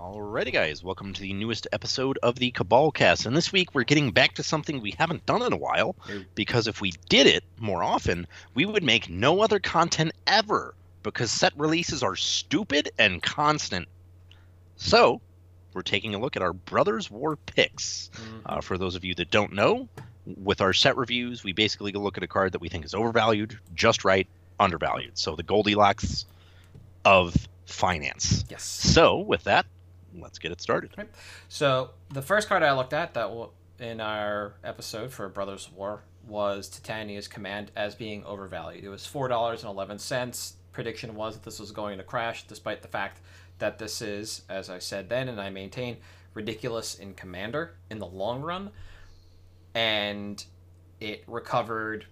Alrighty, guys, welcome to the newest episode of the Cabal Cast. And this week we're getting back to something we haven't done in a while, because if we did it more often, we would make no other content ever, because set releases are stupid and constant. So, we're taking a look at our Brothers War picks. Uh, for those of you that don't know, with our set reviews, we basically look at a card that we think is overvalued, just right, undervalued. So the Goldilocks of finance. Yes. So, with that, let's get it started. Right. So the first card I looked at that in our episode for Brothers of War was Titania's Command as being overvalued. It was four dollars and eleven cents. Prediction was that this was going to crash, despite the fact that this is, as I said then, and I maintain, ridiculous in Commander in the long run, and it recovered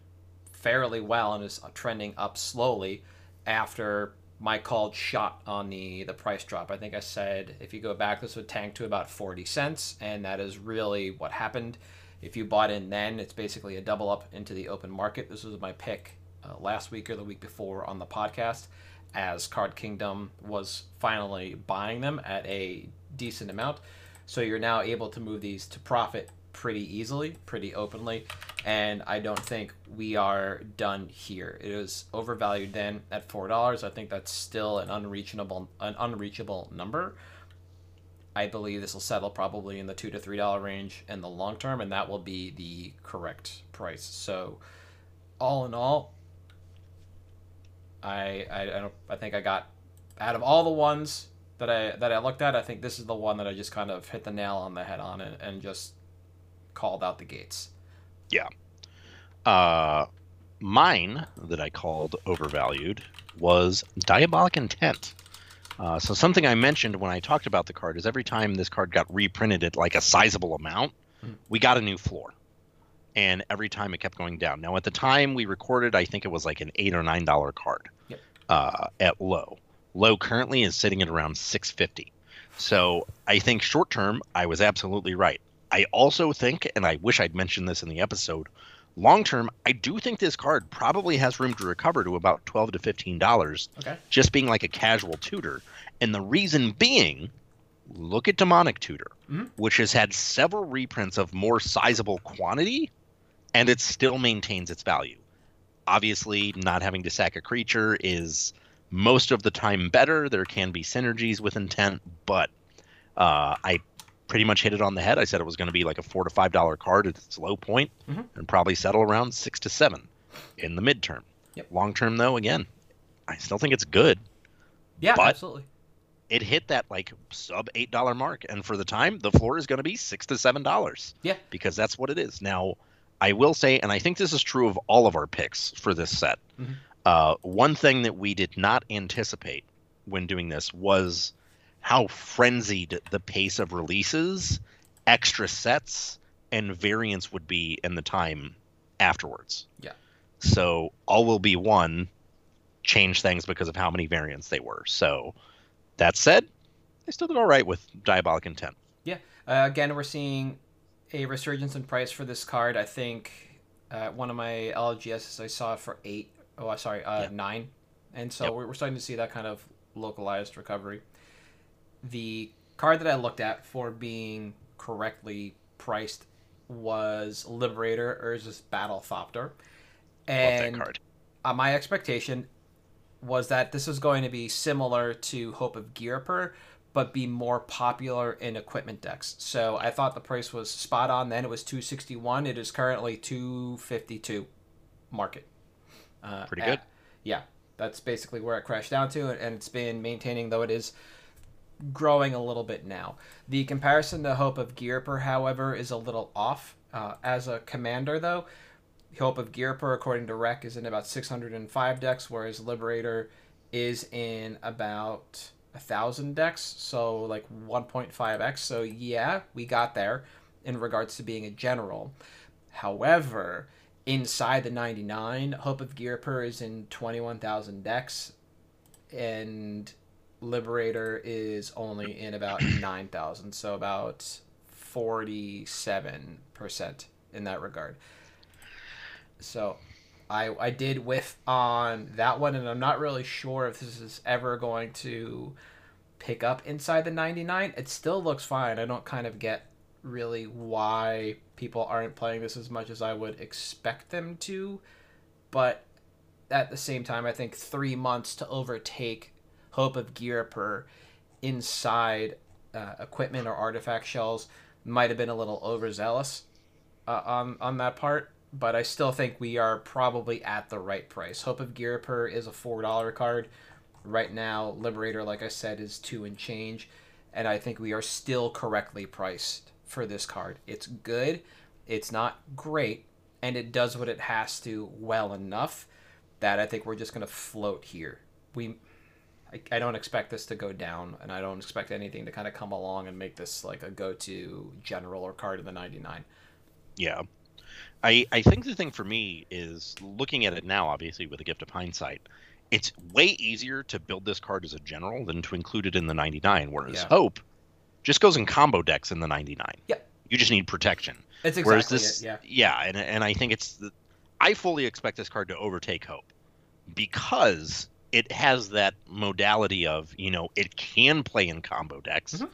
fairly well and is trending up slowly after my called shot on the the price drop. I think I said if you go back, this would tank to about forty cents, and that is really what happened. If you bought in then, it's basically a double up into the open market. This was my pick uh, last week or the week before on the podcast, as Card Kingdom was finally buying them at a decent amount. So you're now able to move these to profit pretty easily, pretty openly, and I don't think we are done here. It was overvalued then at four dollars. I think that's still an unreachable an unreachable number. I believe this will settle probably in the two to three dollar range in the long term, and that will be the correct price. So, all in all, I I, I, don't, I think I got out of all the ones that I that I looked at, I think this is the one that I just kind of hit the nail on the head on and, and just called out the gates. Yeah. Uh, mine that I called overvalued was Diabolic Intent. Uh, so something I mentioned when I talked about the card is every time this card got reprinted at like a sizable amount, Hmm. we got a new floor, and every time it kept going down. Now at the time we recorded, I think it was like an eight or nine dollar card Yep. uh, at low. Low currently is sitting at around six fifty. So I think short term, I was absolutely right. I also think, and I wish I'd mentioned this in the episode, long term, I do think this card probably has room to recover to about twelve to fifteen dollars, Okay. just being like a casual tutor. And the reason being, look at Demonic Tutor, Mhm. which has had several reprints of more sizable quantity, and it still maintains its value. Obviously, not having to sack a creature is most of the time better. There can be synergies with intent, but uh, I pretty much hit it on the head. I said it was going to be like a four to five dollar card at its low point, Mhm. and probably settle around six to seven in the midterm. Yep. Long term, though, again, I still think it's good. Yeah, absolutely. It hit that like sub eight dollar mark, and for the time, the floor is going to be six to seven dollars. Yeah. because that's what it is. Now, I will say, and I think this is true of all of our picks for this set. Mhm. Uh, one thing that we did not anticipate when doing this was how frenzied the pace of releases, extra sets, and variants would be in the time afterwards. Yeah. So all will be one change things because of how many variants they were. So that said, they still did all right with Diabolic Intent. Uh, again, we're seeing a resurgence in price for this card. I think uh, one of my LGSs I saw for eight. Oh, sorry, uh, Yeah. nine. And so Yep. we're, we're starting to see that kind of localized recovery. The card that I looked at for being correctly priced was Liberator Urza's Battle Thopter. Love And that card. uh, my expectation was that this was going to be similar to Hope of Ghirapur, but be more popular in equipment decks. So I thought the price was spot on. Then it was two sixty one. It is currently two fifty two, market. Uh, Pretty at- good. yeah, that's basically where it crashed down to, and it's been maintaining though it is growing a little bit now. The comparison to Hope of Ghirapur, however, is a little off. Uh, as a commander, though, Hope of Ghirapur, according to Rec, is in about 605 decks, whereas Liberator is in about a thousand decks, so like 1.5x. So yeah, we got there in regards to being a general. However, inside the 99, Hope of Ghirapur is in 21,000 decks, and Liberator is only in about 9,000, so about 47% in that regard. So I I did whiff on that one, and I'm not really sure if this is ever going to pick up inside the 99. It still looks fine. I don't kind of get really why people aren't playing this as much as I would expect them to, but at the same time, I think three months to overtake Hope of Ghirapur inside uh, equipment or artifact shells might have been a little overzealous uh, on on that part but I still think we are probably at the right price. Hope of Ghirapur is a four dollar card. Right now, Liberator, like I said, is two and change, and I think we are still correctly priced for this card. It's good, it's not great, and it does what it has to well enough that I think we're just gonna float here. We I, I don't expect this to go down, and I don't expect anything to kind of come along and make this like a go to general or card in the ninety nine. Yeah. I, I think the thing for me is looking at it now, obviously with the gift of hindsight, it's way easier to build this card as a general than to include it in the 99. Whereas Yeah. Hope just goes in combo decks in the 99. Yep. You just need protection. It's exactly Whereas this, it. Yeah. and and I think it's, the, I fully expect this card to overtake Hope because it has that modality of you know it can play in combo decks, Mhm.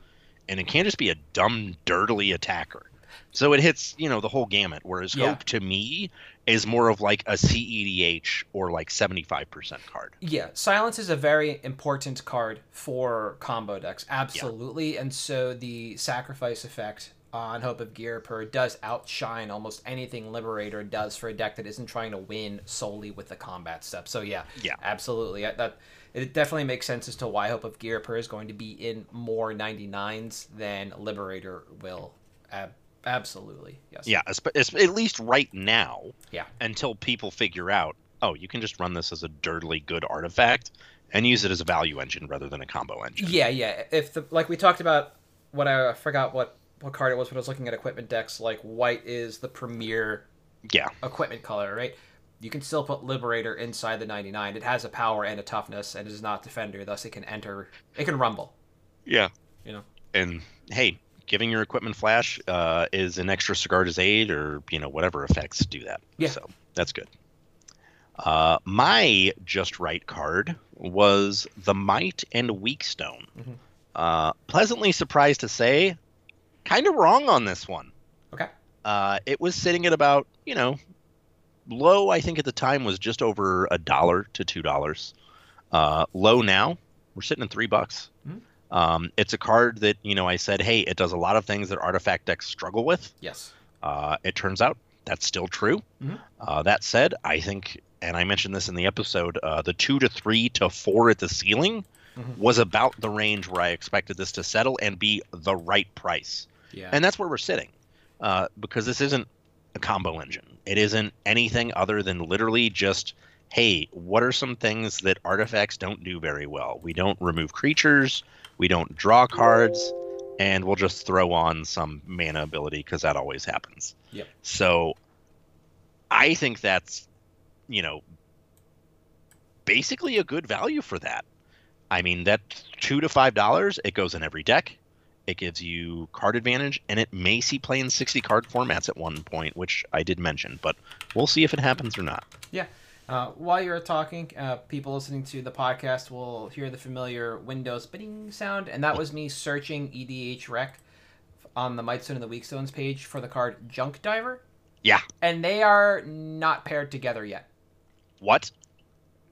and it can't just be a dumb, dirtily attacker. So it hits you know the whole gamut. Whereas Yeah. Hope to me is more of like a CEDH or like seventy five percent card. Yeah, silence is a very important card for combo decks, absolutely. And so the sacrifice effect on Hope of Ghirapur does outshine almost anything Liberator does for a deck that isn't trying to win solely with the combat step. So yeah, Yeah. absolutely. I- That it definitely makes sense as to why Hope of Ghirapur is going to be in more 99s than Liberator will. Ab- absolutely, yes. Yeah, at least right now. Yeah. Until people figure out, oh, you can just run this as a dirtily good artifact and use it as a value engine rather than a combo engine. Yeah, yeah. If the like we talked about what I, I forgot what what card it was when I was looking at equipment decks. Like white is the premier Yeah. equipment color, right? You can still put Liberator inside the 99. It has a power and a toughness, and it is not Defender. Thus, it can enter. It can rumble. Yeah. You know. And hey, giving your equipment flash uh, is an extra Sigarda's aid or, you know, whatever effects do that. Yeah. So that's good. Uh, my just right card was the Might and Weak Stone. Mhm. Uh, pleasantly surprised to say, kind of wrong on this one. Okay. Uh, it was sitting at about, you know, low, I think at the time was just over a dollar to two dollars. Uh, low now, we're sitting at three bucks. Mhm. Um, it's a card that, you know, I said, hey, it does a lot of things that artifact decks struggle with. Yes. Uh, it turns out that's still true. Mhm. Uh, that said, I think, and I mentioned this in the episode, uh, the two to three to four at the ceiling Mhm. was about the range where I expected this to settle and be the right price. Yeah. And that's where we're sitting. Uh, because this isn't a combo engine. It isn't anything other than literally just, hey, what are some things that artifacts don't do very well? We don't remove creatures, we don't draw cards, and we'll just throw on some mana ability because that always happens. Yep. So I think that's, you know, basically a good value for that. I mean, that two to five dollars, it goes in every deck. It gives you card advantage, and it may see play in 60 card formats at one point, which I did mention, but we'll see if it happens or not. Yeah. Uh, while you're talking, uh, people listening to the podcast will hear the familiar Windows bidding sound, and that was me searching EDH Rec on the Mightstone and the Weakstones page for the card Junk Diver. Yeah. And they are not paired together yet. What?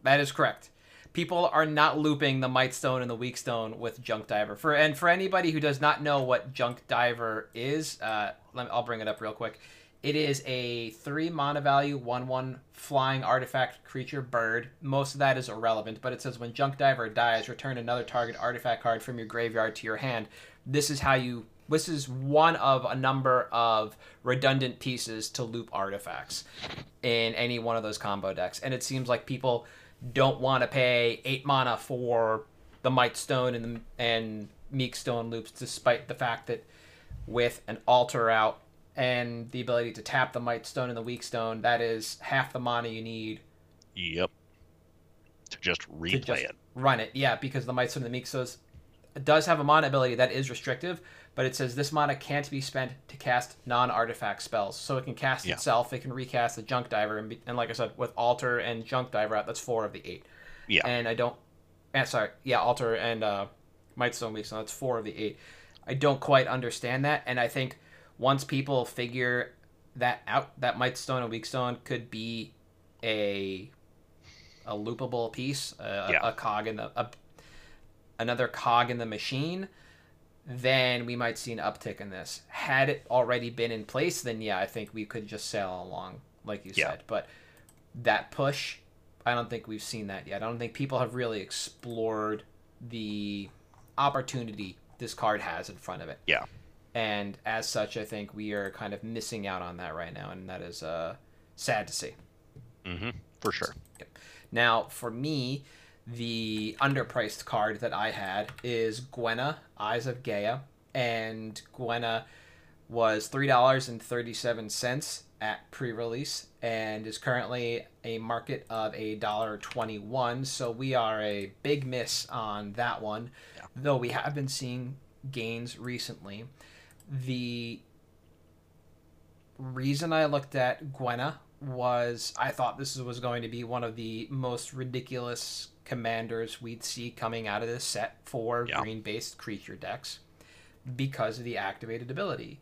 That is correct. People are not looping the Mightstone and the Weakstone with Junk Diver. For and for anybody who does not know what Junk Diver is, uh, me, I'll bring it up real quick. It is a three mana value, one one flying artifact creature bird. Most of that is irrelevant, but it says when Junk Diver dies, return another target artifact card from your graveyard to your hand. This is how you. This is one of a number of redundant pieces to loop artifacts in any one of those combo decks, and it seems like people don't want to pay eight mana for the Might Stone and the, and Meek Stone loops, despite the fact that with an altar out and the ability to tap the Might Stone and the Weak Stone, that is half the mana you need Yep. To just replay to just it. run it. Yeah, because the Might Stone and the Meek Stone does have a mana ability that is restrictive, but it says this mana can't be spent to cast non-artifact spells. So it can cast Yeah. itself. It can recast the Junk Diver, and, be, and like I said, with Altar and Junk Diver out, that's four of the eight. Yeah. And I don't. And sorry, yeah, Altar and uh, Might Stone Weak Stone. That's four of the eight. I don't quite understand that, and I think once people figure that out, that Might Stone and Weak Stone could be a a loopable piece, a, Yeah. a cog in the a, another cog in the machine, then we might see an uptick in this. Had it already been in place, then yeah, I think we could just sail along, like you Yeah. said. But that push, I don't think we've seen that yet. I don't think people have really explored the opportunity this card has in front of it. Yeah. And as such, I think we are kind of missing out on that right now, and that is uh, sad to see. Mm-hmm. For sure. Now, for me, the underpriced card that I had is Gwenna, Eyes of Gaia, and Gwenna was three dollars and thirty-seven cents at pre-release, and is currently a market of a dollar twenty-one. So we are a big miss on that one, Yeah. though we have been seeing gains recently. The reason I looked at Gwenna was I thought this was going to be one of the most ridiculous commanders we'd see coming out of this set for Yeah. green based creature decks because of the activated ability.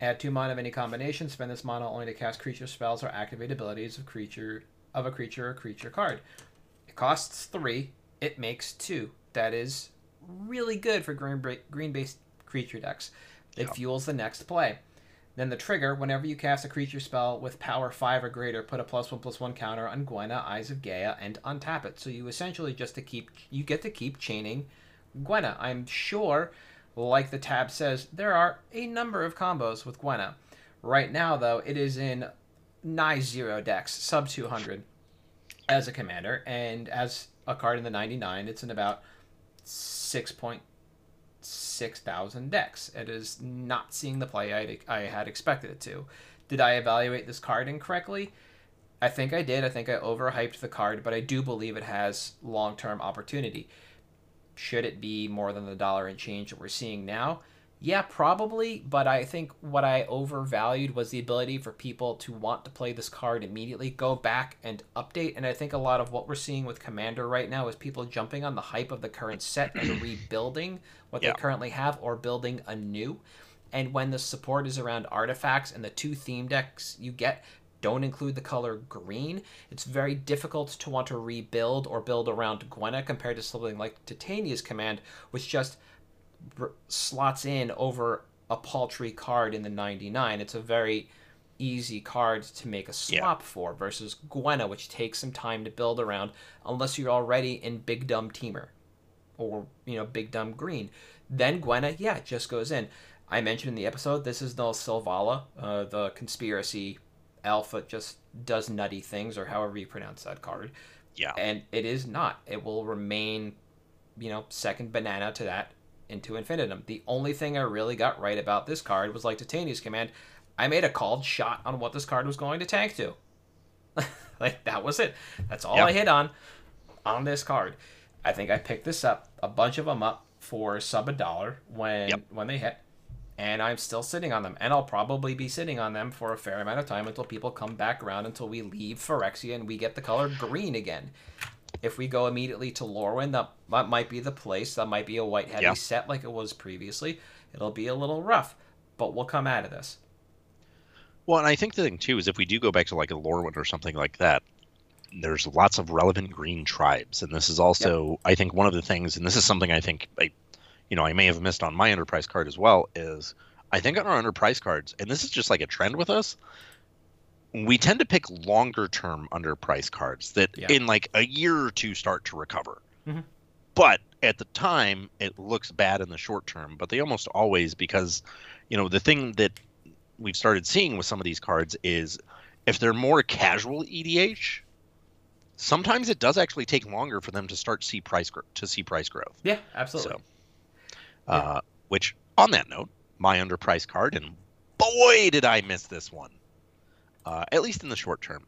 Add two mana of any combination, spend this mana only to cast creature spells or activate abilities of creature of a creature or creature card. It costs three, it makes two. That is really good for green green based creature decks. It Yeah. fuels the next play. Then the trigger, whenever you cast a creature spell with power 5 or greater, put a plus 1 plus 1 counter on Gwenna, Eyes of Gaia, and untap it. So you essentially just to keep you get to keep chaining Gwenna. I'm sure, like the tab says, there are a number of combos with Gwenna. Right now though, it is in nigh zero decks, sub 200 as a commander, and as a card in the 99, it's in about six point. 6,000 decks. It is not seeing the play I'd, I had expected it to. Did I evaluate this card incorrectly? I think I did. I think I overhyped the card, but I do believe it has long term opportunity. Should it be more than the dollar and change that we're seeing now? Yeah, probably, but I think what I overvalued was the ability for people to want to play this card immediately, go back and update. And I think a lot of what we're seeing with Commander right now is people jumping on the hype of the current set and rebuilding what Yeah. they currently have or building anew. And when the support is around artifacts and the two theme decks you get don't include the color green, it's very difficult to want to rebuild or build around Gwenna compared to something like Titania's command, which just slots in over a paltry card in the 99. It's a very easy card to make a Yeah. swap for versus Gwenna, which takes some time to build around unless you're already in Big Dumb Teamer or, you know, Big Dumb Green. Then Gwenna, yeah, just goes in. I mentioned in the episode, this is no Selvala, uh, the conspiracy alpha just does nutty things, or however you pronounce that card Yeah. and it is not. It will remain, you know, second banana to that into infinitum. The only thing I really got right about this card was like Titania's command. I made a called shot on what this card was going to tank to. like that was it. That's all Yeah. I hit on on this card. I think I picked this up, a bunch of them up for sub a dollar when Yep. when they hit. And I'm still sitting on them, and I'll probably be sitting on them for a fair amount of time until people come back around until we leave Phyrexia and we get the color green again. If we go immediately to Lorwyn, that, that might be the place. That might be a white heavy Yeah. set like it was previously. It'll be a little rough, but we'll come out of this. Well, and I think the thing too is if we do go back to like a Lorwyn or something like that, there's lots of relevant green tribes, and this is also I think one of the things, and this is something I think I, you know, I may have missed on my enterprise card as well is I think on our enterprise cards, and this is just like a trend with us. We tend to pick longer term underprice cards that Yeah. in like a year or two start to recover. Mhm. But at the time, it looks bad in the short term, but they almost always because, you know, the thing that we've started seeing with some of these cards is if they're more casual EDH, sometimes it does actually take longer for them to start see price gr- to see price growth. Yeah, absolutely. So, uh, which on that note, my underpriced card, and boy did I miss this one. Uh, at least in the short term,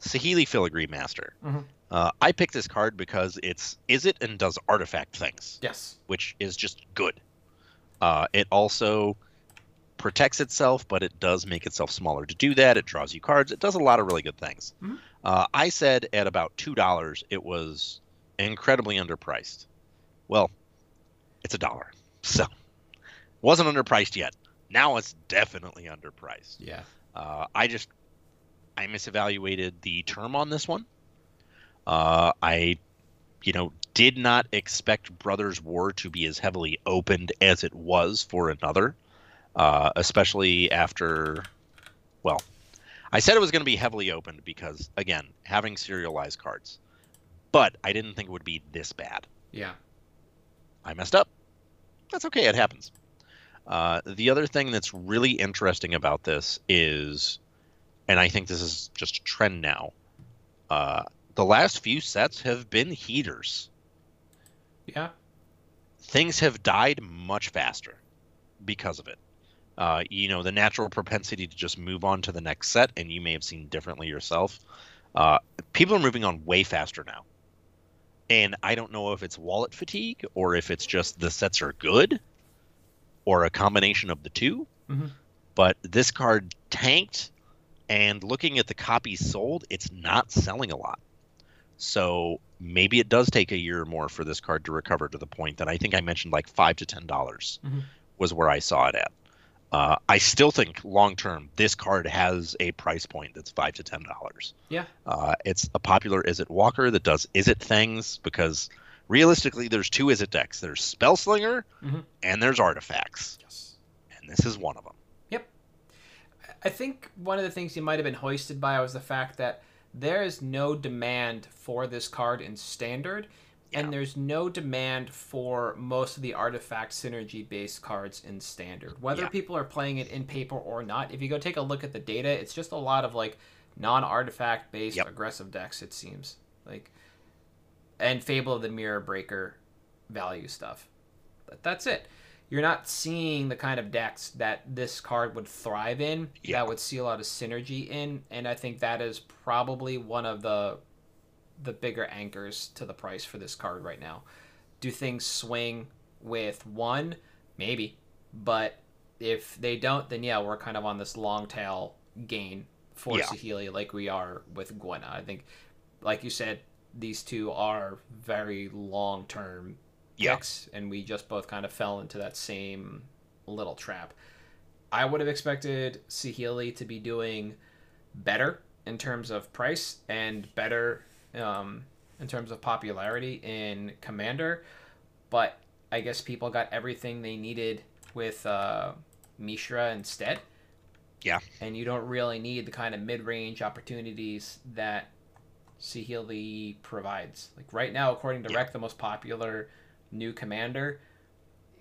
Saheeli Filigree Master. Mhm. Uh, I picked this card because it's Izzet and does artifact things, yes. which is just good. Uh, it also protects itself, but it does make itself smaller to do that. It draws you cards. It does a lot of really good things. Mhm. Uh, I said at about two dollars, it was incredibly underpriced. Well, it's a dollar, so wasn't underpriced yet. Now it's definitely underpriced. Yeah. Uh, I just I misevaluated the term on this one. Uh, I, you know, did not expect Brothers War to be as heavily opened as it was for another, uh, especially after, well, I said it was going to be heavily opened because again, having serialized cards, but I didn't think it would be this bad. Yeah. I messed up. That's okay. It happens. Uh, the other thing that's really interesting about this is, and I think this is just a trend now, uh, the last few sets have been heaters. Yeah. Things have died much faster because of it. Uh, you know, the natural propensity to just move on to the next set, and you may have seen differently yourself. Uh, people are moving on way faster now. And I don't know if it's wallet fatigue or if it's just the sets are good or a combination of the 2 Mhm. But this card tanked, and looking at the copies sold, it's not selling a lot. So maybe it does take a year or more for this card to recover to the point that I think I mentioned like five to ten dollars Mhm. was where I saw it at. Uh, I still think long term this card has a price point that's five to ten dollars. Yeah. Uh, it's a popular Izzet Walker that does Izzet things because realistically there's two Izzet decks. There's Spellslinger Mhm. and there's Artifacts, Yes. and this is one of them. I think one of the things you might have been hoisted by was the fact that there is no demand for this card in standard, Yeah. and there's no demand for most of the artifact synergy based cards in standard. Whether Yeah. people are playing it in paper or not, if you go take a look at the data, it's just a lot of like non artifact based Yep. aggressive decks, it seems. Like and Fable of the Mirror Breaker value stuff. But that's it. You're not seeing the kind of decks that this card would thrive in, Yeah. that would see a lot of synergy in, and I think that is probably one of the the bigger anchors to the price for this card right now. Do things swing with one? Maybe. But if they don't, then yeah, we're kind of on this long tail gain for Yeah. Saheeli like we are with Gwenna. I think, like you said, these two are very long term Yeah. and we just both kind of fell into that same little trap. I would have expected Saheeli to be doing better in terms of price and better um, in terms of popularity in Commander, but I guess people got everything they needed with uh, Mishra instead. Yeah. And you don't really need the kind of mid range opportunities that Saheeli provides. Like right now, according to Yeah. Rec, the most popular new commander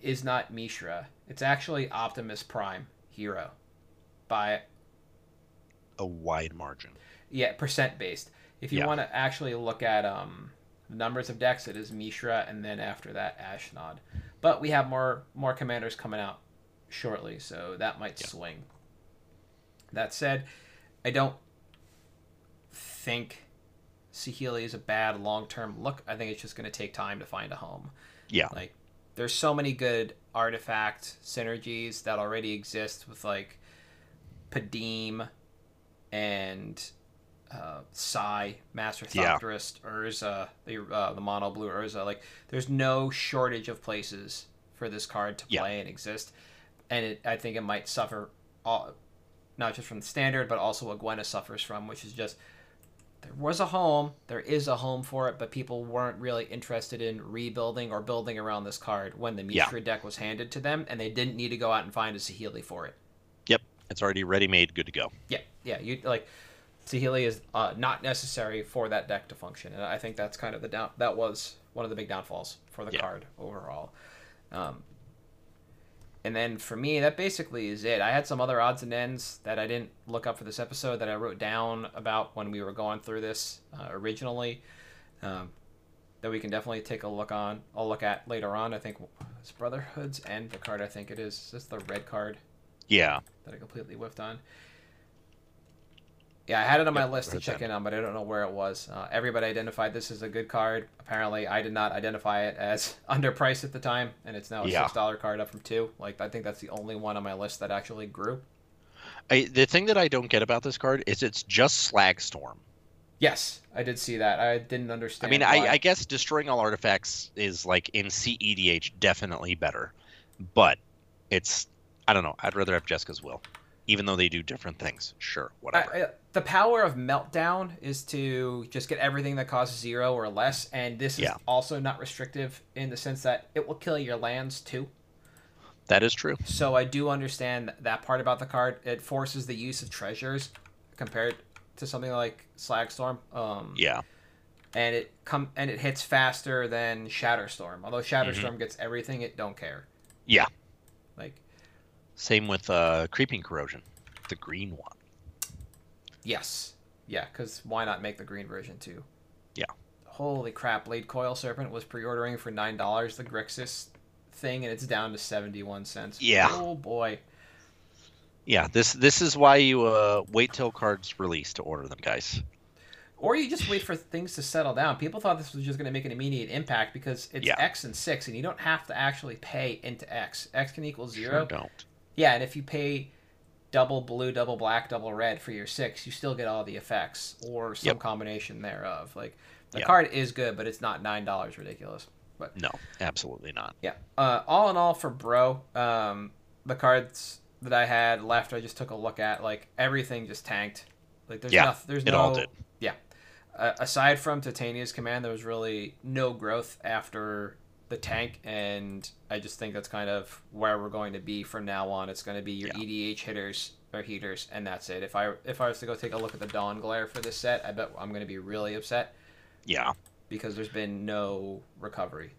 is not Mishra. It's actually Optimus Prime Hero by A wide margin. yeah, percent based. If you Yeah. want to actually look at um, numbers of decks, it is Mishra, and then after that, Ashnod. But we have more more commanders coming out shortly, so that might Yeah. swing. That said, I don't think Saheeli is a bad long term look. I think it's just going to take time to find a home. Yeah. Like, there's so many good artifact synergies that already exist with like Padeem and uh, Sai, Master Yeah. Thopterist, Urza, the uh, the mono blue Urza. Like, there's no shortage of places for this card to Yeah. play and exist, and it, I think it might suffer all, not just from the standard, but also what Gwenna suffers from, which is just there was a home, there is a home for it, but people weren't really interested in rebuilding or building around this card when the Yeah. Deck was handed to them, and they didn't need to go out and find a Saheeli for it. Yep. It's already ready made, good to go. Yeah, yeah, you like Saheeli is uh, not necessary for that deck to function, and I think that's kind of the down. That was one of the big downfalls for the Yeah. card overall. Um, and then for me, that basically is it. I had some other odds and ends that I didn't look up for this episode that I wrote down about when we were going through this uh, originally. Um, that we can definitely take a look on. I'll look at later on. I think it's Brotherhood's End the card. I think it is. Is this the red card Yeah. that I completely whiffed on? Yeah, I had it on my Yep, list to check End. in on, but I don't know where it was. Uh, everybody identified this as a good card. Apparently, I did not identify it as underpriced at the time, and it's now a Yeah. six dollar card up from two. Like I think that's the only one on my list that actually grew. I, the thing that I don't get about this card is it's just Slagstorm. Yes, I did see that. I didn't understand. I mean. I, I guess destroying all artifacts is like in CEDH definitely better, but it's I don't know. I'd rather have Jessica's will, even though they do different things. Sure, whatever. I, the power of meltdown is to just get everything that costs zero or less, and this is Yeah. also not restrictive in the sense that it will kill your lands too. that is true. So I do understand that part about the card. It forces the use of treasures compared to something like Slagstorm. Um, Yeah, and it come and it hits faster than Shatterstorm. Although Mm-hmm. Shatterstorm gets everything, it don't care. yeah. Like Same with uh, creeping corrosion, the green one. Yes, yeah, because why not make the green version too? Yeah. Holy crap! Blade Coil Serpent was pre-ordering for nine dollars the Grixis thing, and it's down to seventy-one cents. Yeah. Oh boy. Yeah, this this is why you uh, wait till cards release to order them, guys. Or you just wait for things to settle down. People thought this was just going to make an immediate impact because it's Yeah. X and six, and you don't have to actually pay into X. X can equal zero. Sure don't. Yeah, and if you pay double blue, double black, double red for your six, you still get all the effects or some Yep. combination thereof. Like the Yeah. card is good, but it's not nine dollars ridiculous. But No, absolutely not. yeah, uh, all in all for bro, um, the cards that I had left, I just took a look at. Like everything just tanked. Like there's Yeah, nothing. There's it no. all did. Yeah. Uh, aside from Titania's command, there was really no growth after the tank, and I just think that's kind of where we're going to be from now on. It's going to be your Yeah. EDH hitters or heaters, and that's it. If I if I was to go take a look at the Dawnglare for this set, I bet I'm going to be really upset Yeah. because there's been no recovery,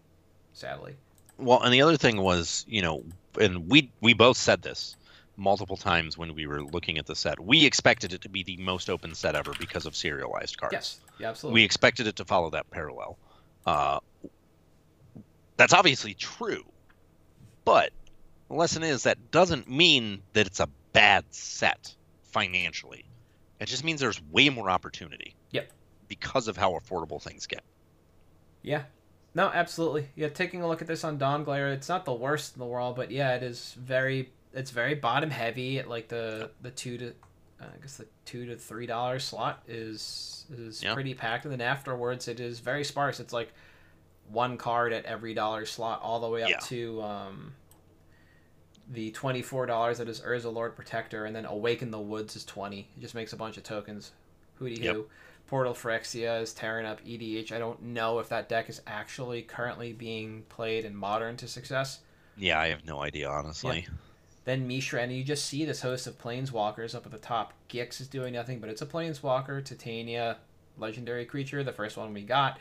sadly. Well, and the other thing was, you know, and we we both said this multiple times when we were looking at the set. We expected it to be the most open set ever because of serialized cards. Yes, yeah, absolutely. We expected it to follow that parallel. Uh, that's obviously true, but the lesson is that doesn't mean that it's a bad set financially. It just means there's way more opportunity. Yep. Because of how affordable things get. Yeah. No, absolutely. Yeah, taking a look at this on Dawnglare, it's not the worst in the world, but yeah, it is very it's very bottom heavy at like the the two to uh, I guess the two to three dollar slot is is Yeah. pretty packed, and then afterwards it is very sparse. It's like one card at every dollar slot, all the way up Yeah. to um, the twenty four dollars that is Urza Lord Protector, and then Awaken the Woods is twenty. It just makes a bunch of tokens. Hooty Yep. hoo. Portal Phyrexia is tearing up EDH. I don't know if that deck is actually currently being played in Modern to success. Yeah, I have no idea, honestly. Then Mishra, and you just see this host of Planeswalkers up at the top. Gix is doing nothing, but it's a Planeswalker, Titania, legendary creature, the first one we got.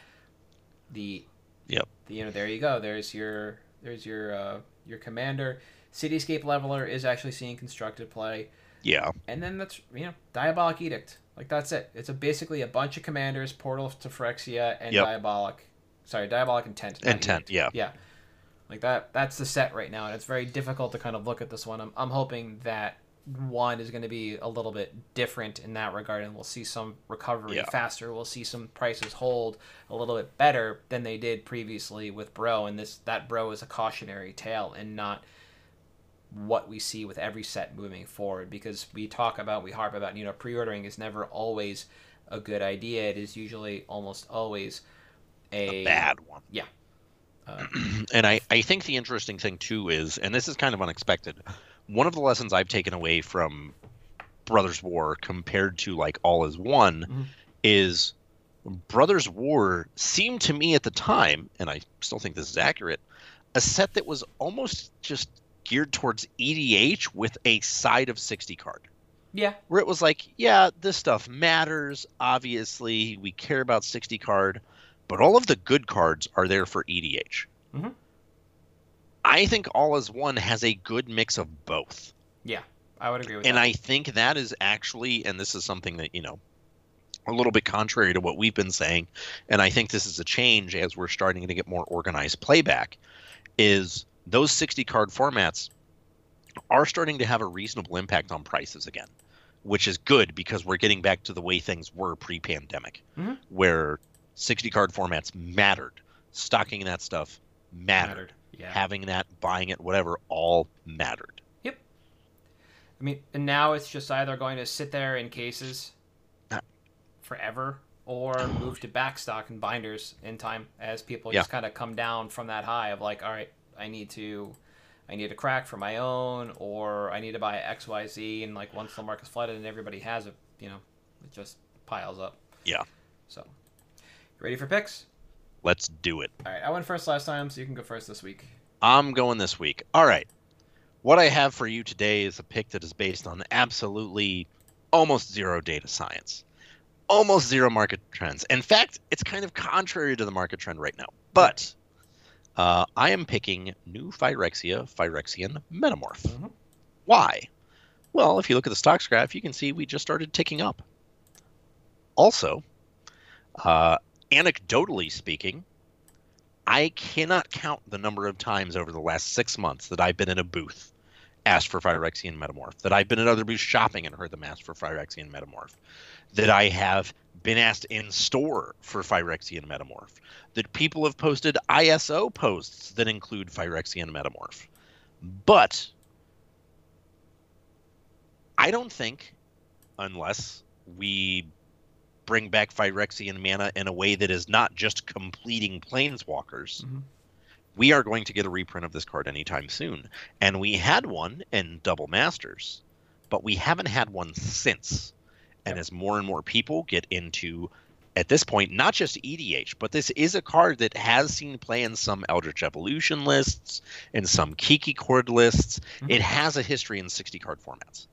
The Yep. you know, there you go. There's your there's your uh, your commander. Cityscape Leveler is actually seeing constructed play. Yeah. And then that's you know Diabolic Edict. Like that's it. It's a basically a bunch of commanders, Portal to Phyrexia, and Yep. Diabolic. Sorry, Diabolic Intent. Intent, Edict. yeah. Yeah. Like that. That's the set right now, and it's very difficult to kind of look at this one. I'm I'm hoping that one is going to be a little bit different in that regard, and we'll see some recovery Yeah. faster. We'll see some prices hold a little bit better than they did previously with Bro, and this that Bro is a cautionary tale and not what we see with every set moving forward because we talk about we harp about you know pre-ordering is never always a good idea it is usually almost always a, A bad one. yeah uh, and I, I think the interesting thing too is, and this is kind of unexpected, one of the lessons I've taken away from Brothers War compared to like All Is One Mhm. is Brothers War seemed to me at the time, and I still think this is accurate, a set that was almost just geared towards EDH with a side of 60 card. yeah Where it was like, yeah, this stuff matters. Obviously, we care about 60 card, but all of the good cards are there for EDH. Mhm. I think All as One has a good mix of both. Yeah, I would agree with and that. And I think that is actually, and this is something that, you know, a little bit contrary to what we've been saying, and I think this is a change as we're starting to get more organized playback, is those 60 card formats are starting to have a reasonable impact on prices again, which is good because we're getting back to the way things were pre pandemic, Mhm. where 60 card formats mattered. Stocking that stuff mattered. Mattered. Yeah. Having that, buying it, whatever, all mattered. Yep. I mean, and now it's just either going to sit there in cases Uh. forever or move to backstock and binders in time as people Yeah. just kind of come down from that high of like, all right, I need to, I need a crack for my own, or I need to buy X, Y, Z, and like once the market's flooded and everybody has it, you know, it just piles up. Yeah. So, you ready for picks? Let's do it. All right, I went first last time, so you can go first this week. I'm going this week. All right. What I have for you today is a pick that is based on absolutely almost zero data science, almost zero market trends. In fact, it's kind of contrary to the market trend right now. But uh, I am picking new Phyrexia, Phyrexian Metamorph. Mhm. Why? Well, if you look at the stocks graph, you can see we just started ticking up. Also, uh, anecdotally speaking, I cannot count the number of times over the last six months that I've been in a booth asked for Phyrexian Metamorph, that I've been in other booths shopping and heard them ask for Phyrexian Metamorph, that I have been asked in store for Phyrexian Metamorph, that people have posted ISO posts that include Phyrexian Metamorph. But I don't think, unless we bring back Phyrexian mana in a way that is not just completing planeswalkers, Mhm. we are going to get a reprint of this card anytime soon. And we had one in Double Masters, but we haven't had one since. And Yep. as more and more people get into, at this point, not just EDH, but this is a card that has seen play in some Eldritch Evolution lists, in some Kiki Chord lists. Mhm. It has a history in 60 card formats.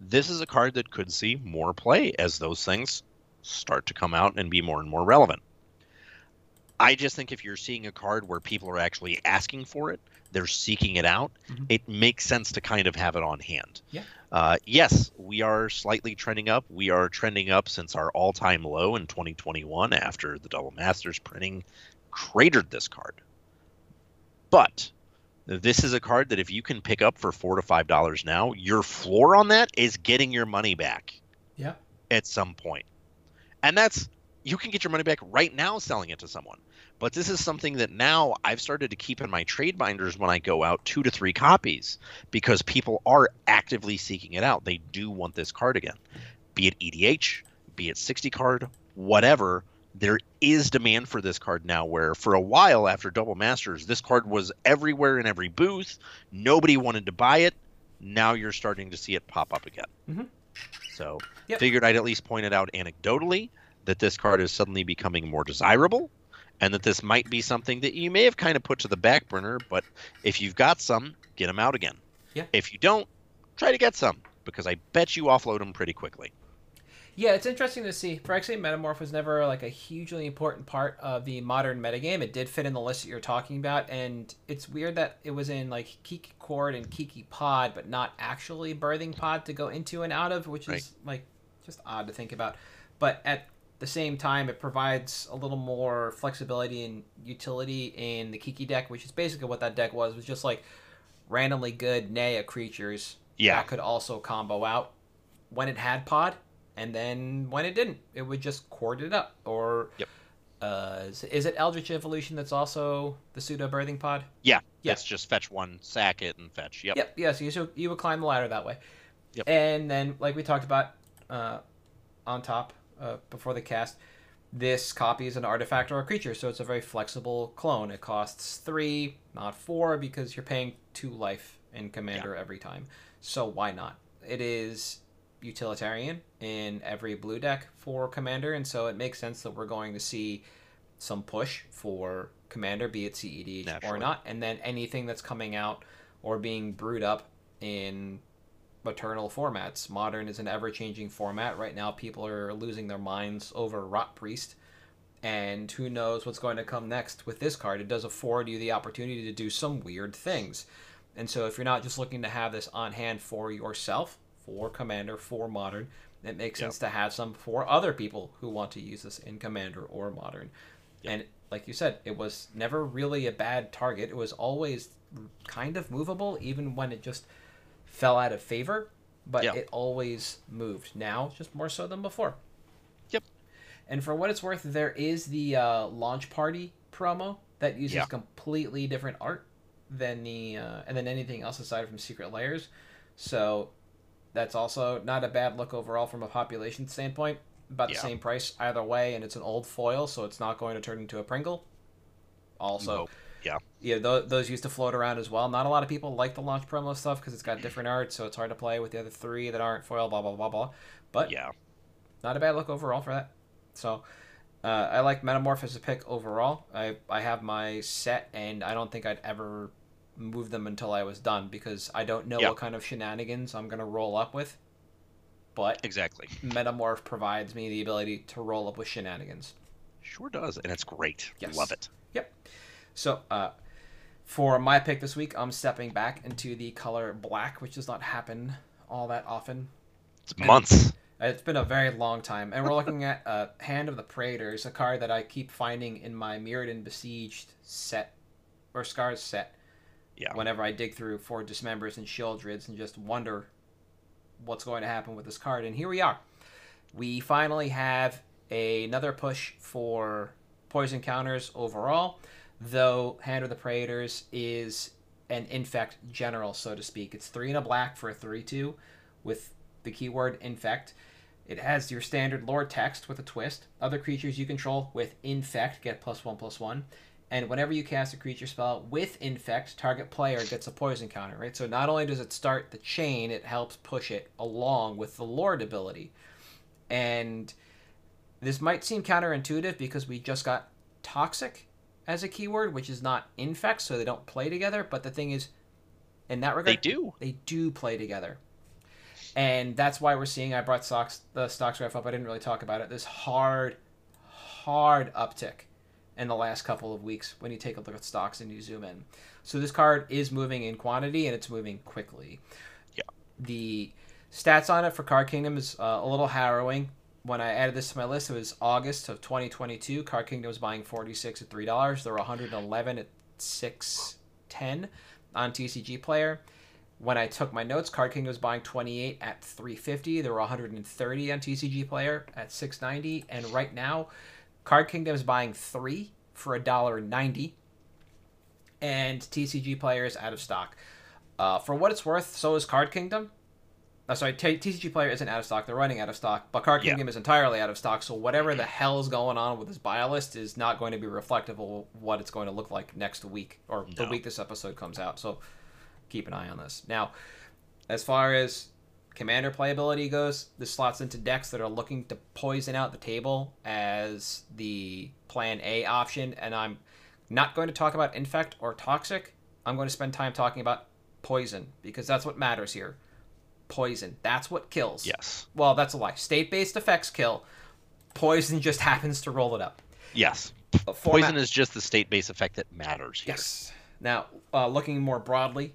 This is a card that could see more play as those things start to come out and be more and more relevant. I just think if you're seeing a card where people are actually asking for it, they're seeking it out, Mhm. it makes sense to kind of have it on hand. Yeah. Uh, yes, we are slightly trending up. We are trending up since our all time low in 2021 after the Double Masters printing cratered this card. But this is a card that if you can pick up for four to five dollars now, your floor on that is getting your money back Yeah. at some point. And that's you can get your money back right now selling it to someone. But this is something that now I've started to keep in my trade binders when I go out two to three copies because people are actively seeking it out. They do want this card again. Be it EDH, be it 60 card, whatever. There is demand for this card now where for a while after Double Masters, this card was everywhere in every booth. Nobody wanted to buy it. Now you're starting to see it pop up again. Mhm. So Yep. figured I'd at least point it out anecdotally that this card is suddenly becoming more desirable and that this might be something that you may have kind of put to the back burner, but if you've got some, get them out again. Yeah. If you don't, try to get some because I bet you offload them pretty quickly. Yeah, it's interesting to see. Phyrexian Metamorph was never like a hugely important part of the modern metagame. It did fit in the list that you're talking about, and it's weird that it was in like Kiki Chord and Kiki Pod, but not actually Birthing Pod to go into and out of, which Right. is like just odd to think about. But at the same time, it provides a little more flexibility and utility in the Kiki deck, which is basically what that deck was. Was just like randomly good Naya creatures Yeah. that could also combo out when it had pod, and then when it didn't, it would just cord it up. Or Yep. uh, is, is it Eldritch Evolution that's also the pseudo birthing pod? Yeah. Yeah. That's just fetch one, sack it, and fetch. Yep. Yep. Yeah. So you, so you would climb the ladder that way. Yep. And then, like we talked about uh, on top uh, before the cast, this copy is an artifact or a creature, so it's a very flexible clone. It costs three, not four, because you're paying two life in Commander every time. So why not? It is utilitarian in every blue deck for Commander, and so it makes sense that we're going to see some push for Commander, be it CEDH or not, and then anything that's coming out or being brewed up in maternal formats. Modern is an ever changing format. Right now, people are losing their minds over Rot Priest And who knows what's going to come next with this card? It does afford you the opportunity to do some weird things. And so if you're not just looking to have this on hand for yourself, for Commander, for Modern, it makes Yep. sense to have some for other people who want to use this in Commander or Modern. And like you said, it was never really a bad target. It was always kind of movable, even when it just fell out of favor. But Yeah. it always moved. Now, just more so than before. Yep. And for what it's worth, there is the uh, launch party promo that uses Yeah. completely different art than the uh, and then anything else aside from Secret Lairs. So that's also not a bad look overall from a population standpoint. About the Yeah. same price either way, and it's an old foil, so it's not going to turn into a Pringle. Also, Nope. Yeah. yeah, th- those used to float around as well. Not a lot of people like the launch promo stuff because it's got different art, so it's hard to play with the other three that aren't foil. Blah blah blah blah. But Yeah. not a bad look overall for that. So uh, I like Metamorph as a pick overall. I I have my set, and I don't think I'd ever move them until I was done because I don't know Yeah. what kind of shenanigans I'm gonna roll up with. But Exactly. Metamorph provides me the ability to roll up with shenanigans. Sure does, and it's great. Yes. Love it. Yep. So, uh, for my pick this week, I'm stepping back into the color black, which does not happen all that often. It's months. It's been a very long time, and we're looking at uh, Hand of the Praetors, a card that I keep finding in my Mirrodin Besieged set or Scars set. Yeah. Whenever I dig through for Dismembers and Shieldrids and just wonder what's going to happen with this card, and here we are. We finally have another push for poison counters overall, though Hand of the Praetors is an infect general, so to speak. It's three and a black for a three-two, with the keyword infect. It has your standard lord text with a twist. Other creatures you control with infect get plus one plus one. And whenever you cast a creature spell with infect, target player gets a poison counter, right? So not only does it start the chain, it helps push it along with the lord ability. And this might seem counterintuitive because we just got toxic as a keyword, which is not infect, so they don't play together. But the thing is, in that regard, They do. they do play together. And that's why we're seeing I brought stocks the stocks graph up. I didn't really talk about it. This hard, hard uptick in the last couple of weeks when you take a look at stocks and you zoom in. So this card is moving in quantity and it's moving quickly. Yeah. The stats on it for Card Kingdom is uh, a little harrowing. When I added this to my list, it was August of 2022. Card Kingdom was buying 46 at three dollars. There were 111 at 610 on TCG Player. When I took my notes, Card King was buying 28 at 350. There were 130 on TCG Player at 690, and right now, Card Kingdom is buying three for a dollar ninety, and TCG Player is out of stock. Uh, for what it's worth, so is Card Kingdom. Uh, sorry, T- TCG Player isn't out of stock; they're running out of stock. But Card Yeah. Kingdom is entirely out of stock. So whatever the hell is going on with this buy list is not going to be reflective of what it's going to look like next week or the week this episode comes out. So keep an eye on this. Now, as far as commander playability goes, this slots into decks that are looking to poison out the table as the plan A option, and I'm not going to talk about infect or toxic. I'm going to spend time talking about poison because that's what matters here. Poison. That's what kills. Yes. Well, that's a lie. State-based effects kill. Poison just happens to roll it up. Yes. Format- Poison is just the state-based effect that matters here. Yes. Now, uh, looking more broadly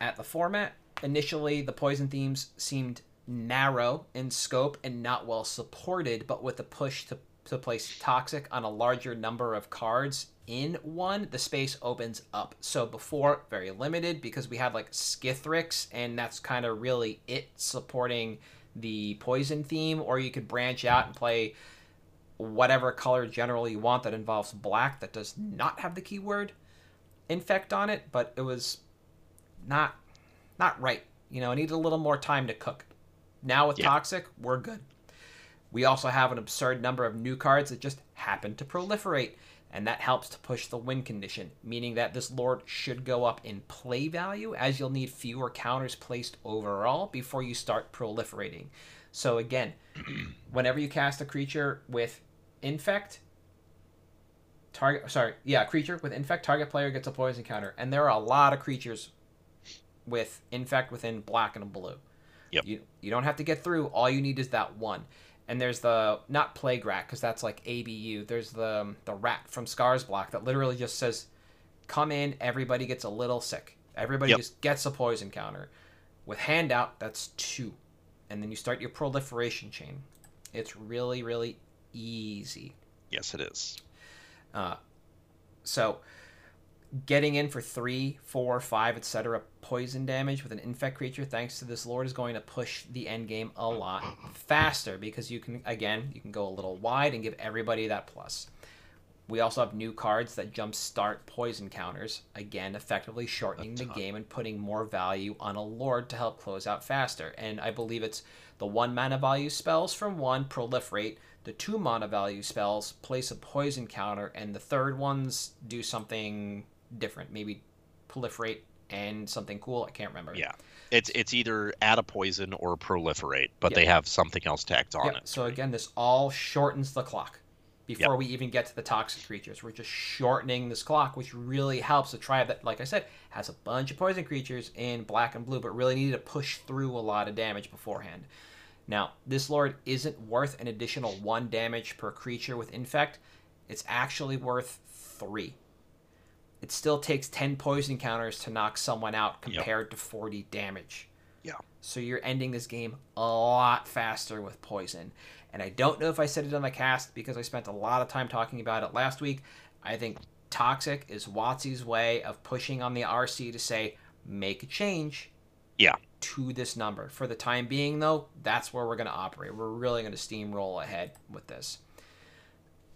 at the format, initially the poison themes seemed narrow in scope and not well supported, but with the push to, to place toxic on a larger number of cards in one, the space opens up. So before, very limited because we had like Skithiryx, and that's kind of really it supporting the poison theme, or you could branch out and play whatever color general you want that involves black that does not have the keyword infect on it, but it was not not right. You know, it needed a little more time to cook. Now with Yeah. toxic, we're good. We also have an absurd number of new cards that just happen to proliferate, and that helps to push the win condition, meaning that this lord should go up in play value as you'll need fewer counters placed overall before you start proliferating. So again, whenever you cast a creature with infect, target sorry yeah creature with infect target player gets a poison counter and there are a lot of creatures with infect within black and blue Yep. you, you don't have to get through all you need is that one And there's the not plague rat because that's like ABU. There's the um, the rat from Scars block that literally just says, "Come in, everybody gets a little sick. Everybody Yep. just gets a poison counter." With handout, that's two, and then you start your proliferation chain. It's really really easy. Yes, it is. Uh, so, getting in for three, four, five, etc. poison damage with an infect creature, thanks to this lord, is going to push the end game a lot faster because you can again you can go a little wide and give everybody that plus. We also have new cards that jumpstart poison counters, again, effectively shortening the game and putting more value on a lord to help close out faster. And I believe it's the one mana value spells from one proliferate, the two mana value spells place a poison counter, and the third ones do something different, maybe proliferate and something cool. I can't remember. Yeah. It's it's either add a poison or proliferate, but Yeah. they have something else tacked on Yeah, it. So again, this all shortens the clock before we even get to the toxic creatures. We're just shortening this clock, which really helps a tribe that, like I said, has a bunch of poison creatures in black and blue, but really needed to push through a lot of damage beforehand. Now, this lord isn't worth an additional one damage per creature with infect. It's actually worth three. It still takes 10 poison counters to knock someone out compared to 40 damage. Yeah. So you're ending this game a lot faster with poison. And I don't know if I said it on the cast because I spent a lot of time talking about it last week. I think Toxic is WotC's way of pushing on the RC to say, make a change Yeah. to this number. For the time being, though, that's where we're going to operate. We're really going to steamroll ahead with this.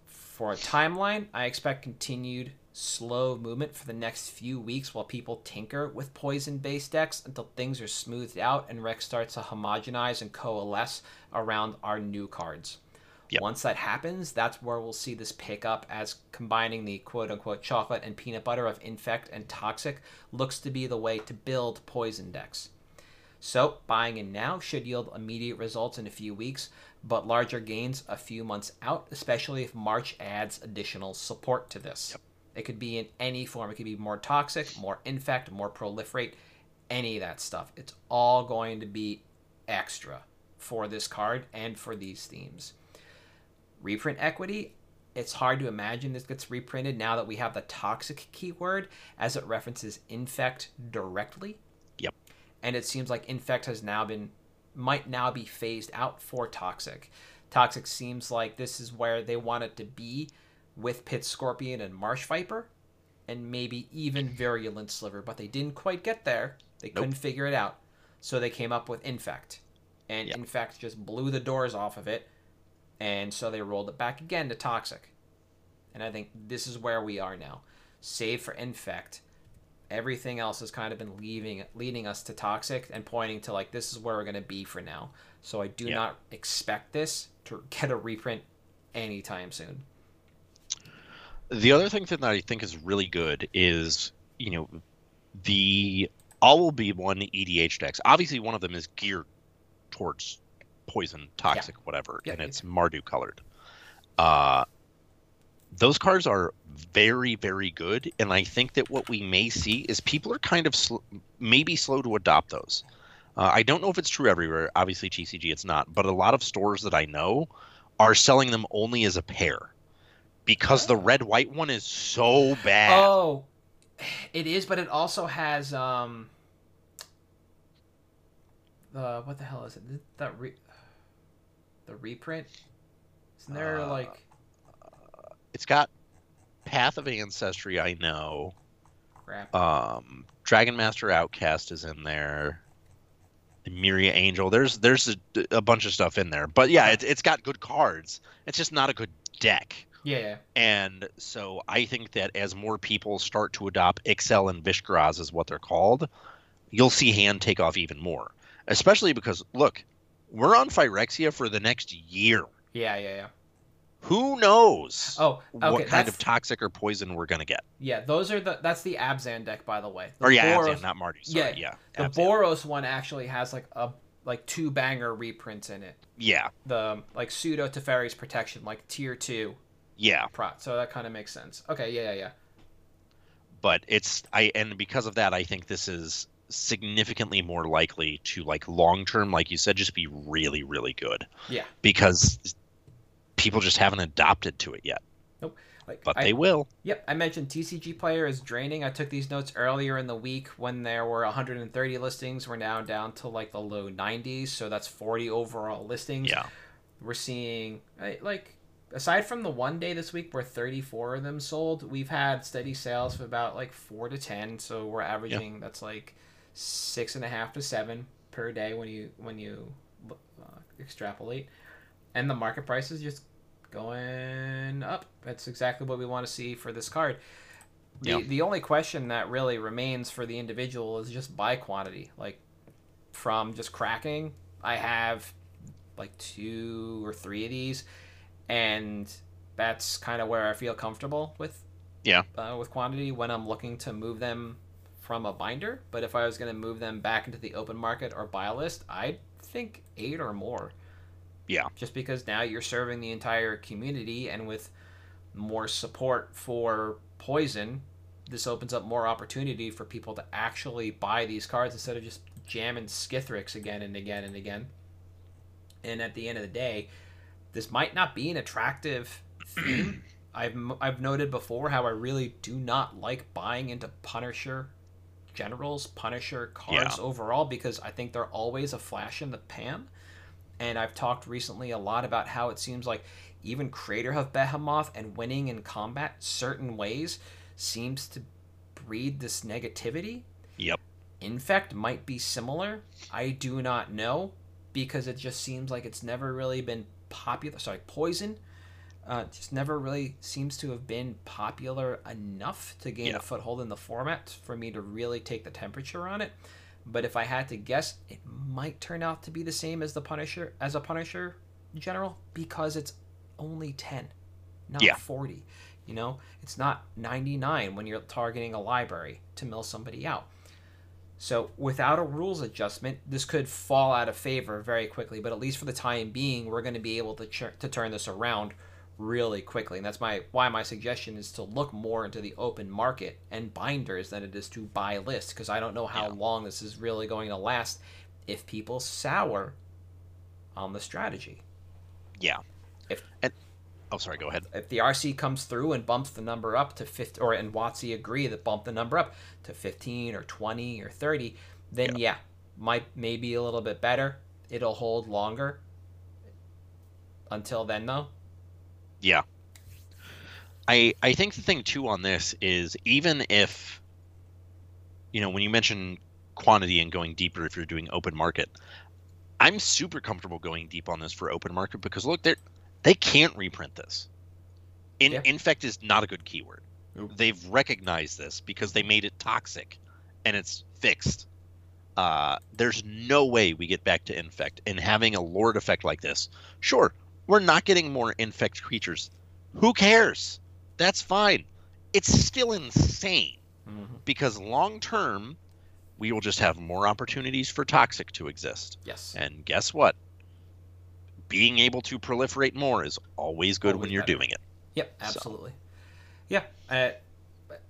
For a timeline, I expect continued slow movement for the next few weeks while people tinker with poison based decks until things are smoothed out and Rex starts to homogenize and coalesce around our new cards. Yep. Once that happens, that's where we'll see this pick up as combining the quote unquote chocolate and peanut butter of Infect and Toxic looks to be the way to build poison decks. So, buying in now should yield immediate results in a few weeks, but larger gains a few months out, especially if March adds additional support to this. It could be in any form. It could be more toxic, more infect, more proliferate, any of that stuff. It's all going to be extra for this card and for these themes. Reprint equity, it's hard to imagine this gets reprinted now that we have the toxic keyword as it references infect directly. Yep. And it seems like infect has now been might now be phased out for toxic. Toxic seems like this is where they want it to be with Pit Scorpion and Marsh Viper, and maybe even Virulent Sliver, but they didn't quite get there. They Nope. couldn't figure it out. So they came up with Infect. And Yep. Infect just blew the doors off of it, and so they rolled it back again to Toxic. And I think this is where we are now. Save for Infect, everything else has kind of been leaving leading us to Toxic and pointing to like this is where we're going to be for now. So I do Yeah. not expect this to get a reprint anytime soon. The other thing that I think is really good is, you know, the all will be one EDH decks. Obviously, one of them is geared towards poison, toxic, whatever, Yeah, and yeah. it's Mardu colored. Uh, those cards are very, very good, and I think that what we may see is people are kind of sl- maybe slow to adopt those. Uh, I don't know if it's true everywhere. Obviously, GCG it's not, but a lot of stores that I know are selling them only as a pair because the red white one is so bad. Oh, it is, but it also has um. The what the hell is it? That re, the reprint. Isn't there Uh, like It's got Path of Ancestry, I know. crap? Um, Dragonmaster Outcast is in there. Miria Angel. There's there's a, a bunch of stuff in there, but yeah, it's it's got good cards. It's just not a good deck. Yeah, yeah. And so I think that as more people start to adopt Ixhel and Vishgraz is what they're called, you'll see hand take off even more. Especially because look, we're on Phyrexia for the next year. Yeah, yeah, yeah. Who knows Oh, okay. what kind of toxic or poison we're gonna get? yeah, those are the. That's the Abzan deck, by the way. The Or yeah, Boros, Abzan, not Mardu. Sorry, yeah, the Abzan. Boros one actually has like a like two banger reprints in it. yeah, The like pseudo Teferi's protection, like tier two yeah. prot. So that kind of makes sense. Okay, yeah, yeah, yeah. But it's I and because of that, I think this is significantly more likely to like long term, like you said, just be really, really good. Yeah. Because people just haven't adopted to it yet. Nope. Like, But I- they will. Yep, I mentioned TCG player is draining. I took these notes earlier in the week when there were 130 listings. We're now down to like the low 90s, so that's 40 overall listings. Yeah. We're seeing like aside from the one day this week where 34 of them sold, we've had steady sales for about like four to 10. So we're averaging that's like six and a half to seven per day when you when you uh, extrapolate, and the market price is just going up. That's exactly what we want to see for this card. The, Yeah. the only question that really remains for the individual is just buy quantity. Like from just cracking, I have like two or three of these, and that's kind of where I feel comfortable with. Yeah. Uh, with quantity when I'm looking to move them from a binder, but if I was going to move them back into the open market or buy a list, I'd think eight or more. Yeah. Just because now you're serving the entire community, and with more support for poison, this opens up more opportunity for people to actually buy these cards instead of just jamming Skithiryx again and again and again. And at the end of the day, this might not be an attractive theme. I've I've noted before how I really do not like buying into Punisher generals, Punisher cards overall because I think they're always a flash in the pan. And I've talked recently a lot about how it seems like even Craterhoof Behemoth and winning in combat certain ways seems to breed this negativity. Yep. Infect might be similar. I do not know because it just seems like it's never really been popular. Sorry, Poison uh, just never really seems to have been popular enough to gain Yeah. a foothold in the format for me to really take the temperature on it. But if I had to guess, it might turn out to be the same as the Punisher as a Punisher general because it's only 10, not Yeah. 40. You know, it's not 99 when you're targeting a library to mill somebody out. So, without a rules adjustment, this could fall out of favor very quickly. But at least for the time being, we're going to be able to ch- to turn this around really quickly. And that's my why my suggestion is to look more into the open market and binders than it is to buy lists because I don't know how Yeah. long this is really going to last if people sour on the strategy. Yeah. If- and oh, sorry. Go ahead. if the RC comes through and bumps the number up to 50, or and WotC agree that bump the number up to 15 or 20 or 30, then yeah, might maybe a little bit better. It'll hold longer. Until then, though, Yeah. I I think the thing too on this is even if you know when you mention quantity and going deeper if you're doing open market, I'm super comfortable going deep on this for open market because look they they can't reprint this. In Yeah. infect is not a good keyword. Nope. They've recognized this because they made it toxic and it's fixed. Uh, there's no way we get back to infect and having a lord effect like this. Sure, we're not getting more infect creatures. Who cares? That's fine. It's still insane because long term, we will just have more opportunities for toxic to exist. yes, And guess what? Being able to proliferate more is always good when you're better. doing it. yep, So. absolutely, yeah, uh,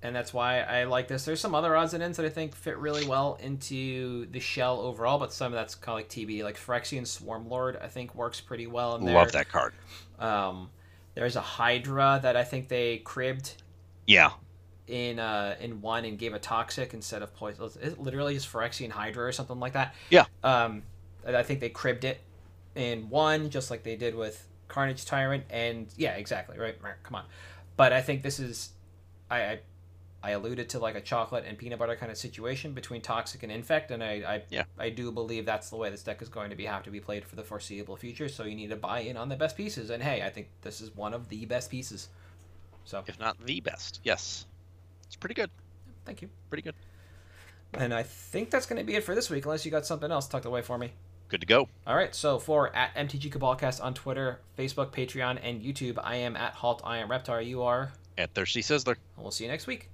and that's why I like this. There's some other odds and ends that I think fit really well into the shell overall, but some of that's kind of like TB, like Phyrexian Swarmlord. I think works pretty well in there. Love that card. Um, there's a Hydra that I think they cribbed Yeah, in uh, in one and gave a toxic instead of poison. It literally just Phyrexian Hydra or something like that. Yeah. Um, I think they cribbed it in one, just like they did with Carnage Tyrant, and yeah, exactly right. Come on, but I think this is, I, I, I alluded to like a chocolate and peanut butter kind of situation between toxic and infect, and I, I, Yeah. I do believe that's the way this deck is going to be have to be played for the foreseeable future. So you need to buy in on the best pieces, and hey, I think this is one of the best pieces. So if not the best. Yes, it's pretty good. thank you. Pretty good. And I think that's going to be it for this week, unless you got something else tucked away for me. Good to go. All right, so for at MTG Cabalcast on Twitter, Facebook, Patreon, and YouTube, I am at Halt I am Reptar. You are, At Thirsty Sizzler. and we'll see you next week.